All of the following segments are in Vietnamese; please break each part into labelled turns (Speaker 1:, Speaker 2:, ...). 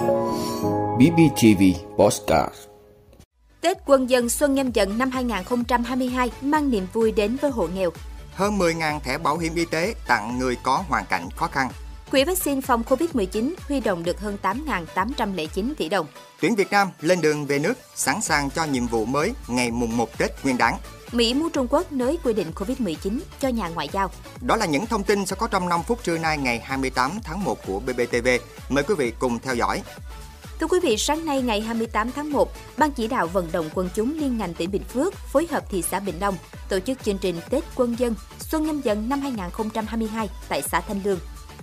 Speaker 1: BBTV Postcard
Speaker 2: Tết quân dân Xuân Nhâm Dần năm 2022 mang niềm vui đến với hộ nghèo.
Speaker 3: Hơn 10.000 thẻ bảo hiểm y tế tặng người có hoàn cảnh khó khăn.
Speaker 2: Quỹ vaccine phòng COVID-19 huy động được hơn 8.809 tỷ đồng.
Speaker 3: Tuyển Việt Nam lên đường về nước, sẵn sàng cho nhiệm vụ mới ngày mùng 1 Tết Nguyên đán.
Speaker 2: Mỹ mua Trung Quốc nới quy định COVID-19 cho nhà ngoại giao.
Speaker 3: Đó là những thông tin sẽ có trong 5 phút trưa nay ngày 28 tháng 1 của BBTV. Mời quý vị cùng theo dõi.
Speaker 2: Thưa quý vị, sáng nay ngày 28 tháng 1, Ban chỉ đạo vận động quân chúng liên ngành tỉnh Bình Phước phối hợp thị xã Bình Long tổ chức chương trình Tết Quân dân Xuân Nhâm Dần năm 2022 tại xã Thanh Lương.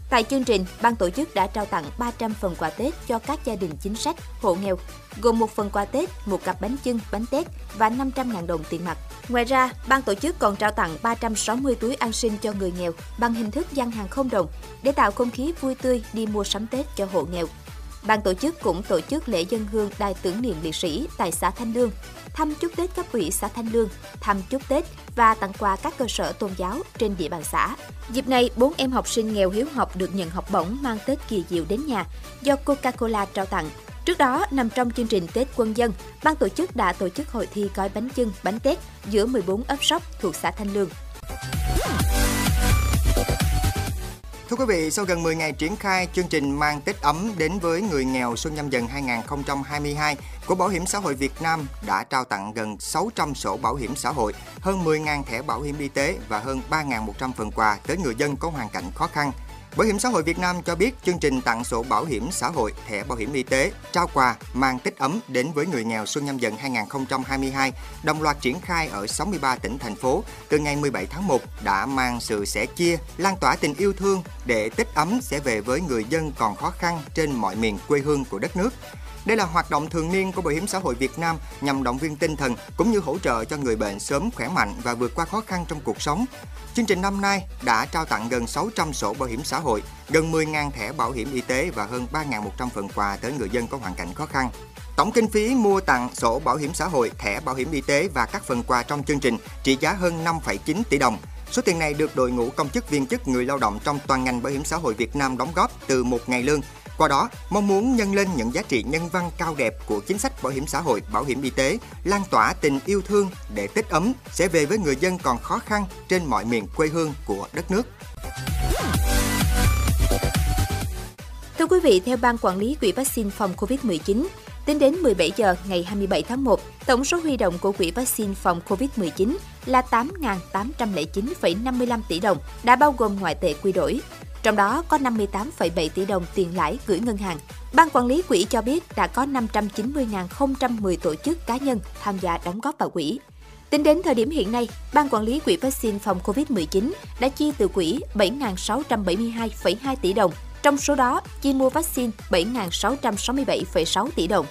Speaker 2: Tại chương trình, ban tổ chức đã trao tặng 300 phần quà Tết cho các gia đình chính sách, hộ nghèo, gồm một phần quà Tết, một cặp bánh chưng, bánh tét và 500.000 đồng tiền mặt. Ngoài ra, ban tổ chức còn trao tặng 360 túi an sinh cho người nghèo bằng hình thức gian hàng không đồng để tạo không khí vui tươi đi mua sắm Tết cho hộ nghèo. Ban tổ chức cũng tổ chức lễ dân hương đài tưởng niệm liệt sĩ tại xã Thanh Lương, thăm chúc Tết cấp ủy xã Thanh Lương, thăm chúc Tết và tặng quà các cơ sở tôn giáo trên địa bàn xã. Dịp này, bốn em học sinh nghèo hiếu học được nhận học bổng mang Tết kỳ diệu đến nhà do Coca-Cola trao tặng. Trước đó, nằm trong chương trình Tết quân dân, ban tổ chức đã tổ chức hội thi gói bánh chưng, bánh tét giữa 14 ấp sóc thuộc xã Thanh Lương.
Speaker 3: Thưa quý vị, sau gần 10 ngày triển khai chương trình mang Tết ấm đến với người nghèo Xuân Nhâm Dần 2022 của Bảo hiểm xã hội Việt Nam đã trao tặng gần 600 sổ bảo hiểm xã hội, hơn 10.000 thẻ bảo hiểm y tế và hơn 3.100 phần quà tới người dân có hoàn cảnh khó khăn. Bảo hiểm xã hội Việt Nam cho biết chương trình tặng sổ bảo hiểm xã hội, thẻ bảo hiểm y tế, trao quà mang tích ấm đến với người nghèo Xuân Nhâm Dần 2022 đồng loạt triển khai ở 63 tỉnh thành phố từ ngày 17 tháng 1 đã mang sự sẻ chia, lan tỏa tình yêu thương để tích ấm sẽ về với người dân còn khó khăn trên mọi miền quê hương của đất nước. Đây là hoạt động thường niên của Bảo hiểm xã hội Việt Nam nhằm động viên tinh thần cũng như hỗ trợ cho người bệnh sớm khỏe mạnh và vượt qua khó khăn trong cuộc sống. Chương trình năm nay đã trao tặng gần 600 sổ bảo hiểm xã hội, gần 10.000 thẻ bảo hiểm y tế và hơn 3.100 phần quà tới người dân có hoàn cảnh khó khăn. Tổng kinh phí mua tặng sổ bảo hiểm xã hội, thẻ bảo hiểm y tế và các phần quà trong chương trình trị giá hơn 5,9 tỷ đồng. Số tiền này được đội ngũ công chức viên chức người lao động trong toàn ngành bảo hiểm xã hội Việt Nam đóng góp từ một ngày lương qua đó, mong muốn nhân lên những giá trị nhân văn cao đẹp của chính sách bảo hiểm xã hội, bảo hiểm y tế, lan tỏa tình yêu thương để Tết ấm sẽ về với người dân còn khó khăn trên mọi miền quê hương của đất nước.
Speaker 2: Thưa quý vị, theo Ban Quản lý Quỹ vaccine phòng COVID-19, tính đến 17 giờ ngày 27 tháng 1, tổng số huy động của Quỹ vaccine phòng COVID-19 là 8.809,55 tỷ đồng, đã bao gồm ngoại tệ quy đổi. Trong đó có 58,7 tỷ đồng tiền lãi gửi ngân hàng. Ban quản lý quỹ cho biết đã có 590.010 tổ chức cá nhân tham gia đóng góp vào quỹ. Tính đến thời điểm hiện nay, Ban quản lý quỹ vaccine phòng COVID-19 đã chi từ quỹ 7.672,2 tỷ đồng, trong số đó chi mua vaccine 7.667,6 tỷ đồng,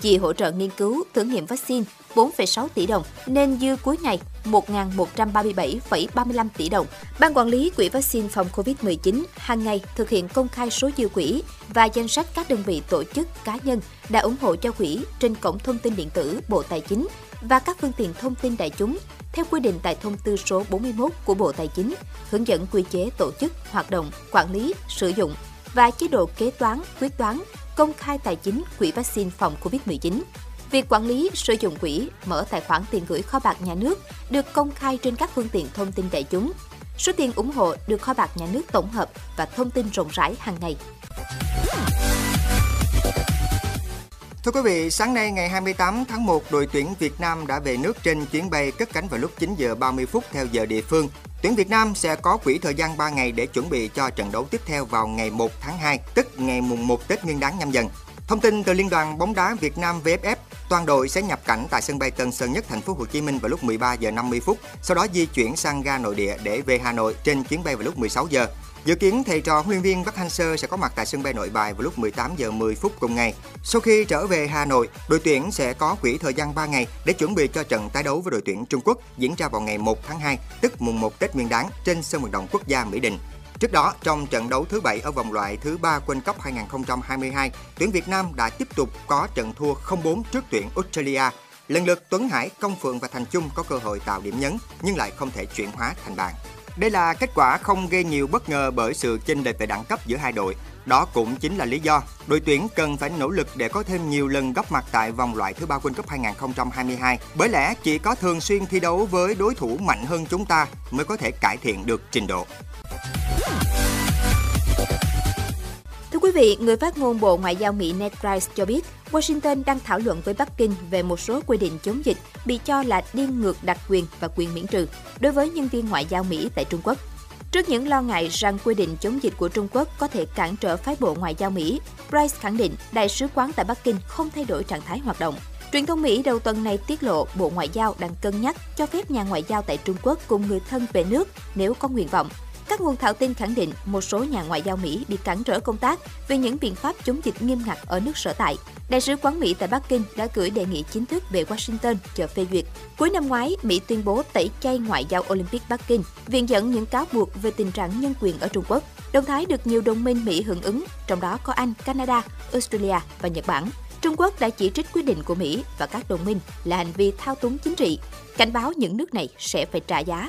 Speaker 2: chi hỗ trợ nghiên cứu thử nghiệm vaccine 4,6 tỷ đồng, nên dư cuối ngày 1.137,35 tỷ đồng. Ban quản lý quỹ vaccine phòng COVID-19 hàng ngày thực hiện công khai số dư quỹ và danh sách các đơn vị tổ chức cá nhân đã ủng hộ cho quỹ trên cổng thông tin điện tử Bộ Tài chính và các phương tiện thông tin đại chúng theo quy định tại thông tư số 41 của Bộ Tài chính, hướng dẫn quy chế tổ chức, hoạt động, quản lý, sử dụng và chế độ kế toán, quyết toán, công khai tài chính quỹ vaccine phòng COVID-19. Việc quản lý sử dụng quỹ, mở tài khoản tiền gửi kho bạc nhà nước được công khai trên các phương tiện thông tin đại chúng. Số tiền ủng hộ được kho bạc nhà nước tổng hợp và thông tin rộng rãi hàng ngày.
Speaker 3: Thưa quý vị, sáng nay ngày 28 tháng 1, đội tuyển Việt Nam đã về nước trên chuyến bay cất cánh vào lúc 9 giờ 30 phút theo giờ địa phương. Tuyển Việt Nam sẽ có quỹ thời gian 3 ngày để chuẩn bị cho trận đấu tiếp theo vào ngày 1 tháng 2, tức ngày mùng 1 Tết Nguyên đán nhâm dần. Thông tin từ Liên đoàn bóng đá Việt Nam VFF, toàn đội sẽ nhập cảnh tại sân bay Tân Sơn Nhất thành phố Hồ Chí Minh vào lúc 13 giờ 50 phút, sau đó di chuyển sang ga nội địa để về Hà Nội trên chuyến bay vào lúc 16 giờ. Dự kiến thầy trò huấn luyện viên Bắc Hang-seo sẽ có mặt tại sân bay Nội Bài vào lúc 18 giờ 10 phút cùng ngày. Sau khi trở về Hà Nội, đội tuyển sẽ có quỹ thời gian 3 ngày để chuẩn bị cho trận tái đấu với đội tuyển Trung Quốc diễn ra vào ngày 1 tháng 2, tức mùng 1 Tết Nguyên đán trên sân vận động quốc gia Mỹ Đình. Trước đó, trong trận đấu thứ 7 ở vòng loại thứ 3 World Cup 2022, tuyển Việt Nam đã tiếp tục có trận thua 0-4 trước tuyển Australia. Lần lượt Tuấn Hải, Công Phượng và Thành Trung có cơ hội tạo điểm nhấn nhưng lại không thể chuyển hóa thành bàn. Đây là kết quả không gây nhiều bất ngờ bởi sự chênh lệch về đẳng cấp giữa hai đội. Đó cũng chính là lý do đội tuyển cần phải nỗ lực để có thêm nhiều lần góp mặt tại vòng loại thứ ba World Cup 2022. Bởi lẽ chỉ có thường xuyên thi đấu với đối thủ mạnh hơn chúng ta mới có thể cải thiện được trình độ.
Speaker 2: Vị, người phát ngôn Bộ Ngoại giao Mỹ Ned Price cho biết, Washington đang thảo luận với Bắc Kinh về một số quy định chống dịch bị cho là đi ngược đặc quyền và quyền miễn trừ đối với nhân viên ngoại giao Mỹ tại Trung Quốc. Trước những lo ngại rằng quy định chống dịch của Trung Quốc có thể cản trở phái bộ ngoại giao Mỹ, Price khẳng định đại sứ quán tại Bắc Kinh không thay đổi trạng thái hoạt động. Truyền thông Mỹ đầu tuần này tiết lộ Bộ Ngoại giao đang cân nhắc cho phép nhà ngoại giao tại Trung Quốc cùng người thân về nước nếu có nguyện vọng. Các nguồn thạo tin khẳng định một số nhà ngoại giao Mỹ bị cản trở công tác vì những biện pháp chống dịch nghiêm ngặt ở nước sở tại. Đại sứ quán Mỹ tại Bắc Kinh đã gửi đề nghị chính thức về Washington chờ phê duyệt. Cuối năm ngoái, Mỹ tuyên bố tẩy chay ngoại giao Olympic Bắc Kinh, viện dẫn những cáo buộc về tình trạng nhân quyền ở Trung Quốc. Động thái được nhiều đồng minh Mỹ hưởng ứng, trong đó có Anh, Canada, Australia và Nhật Bản. Trung Quốc đã chỉ trích quyết định của Mỹ và các đồng minh là hành vi thao túng chính trị, cảnh báo những nước này sẽ phải trả giá.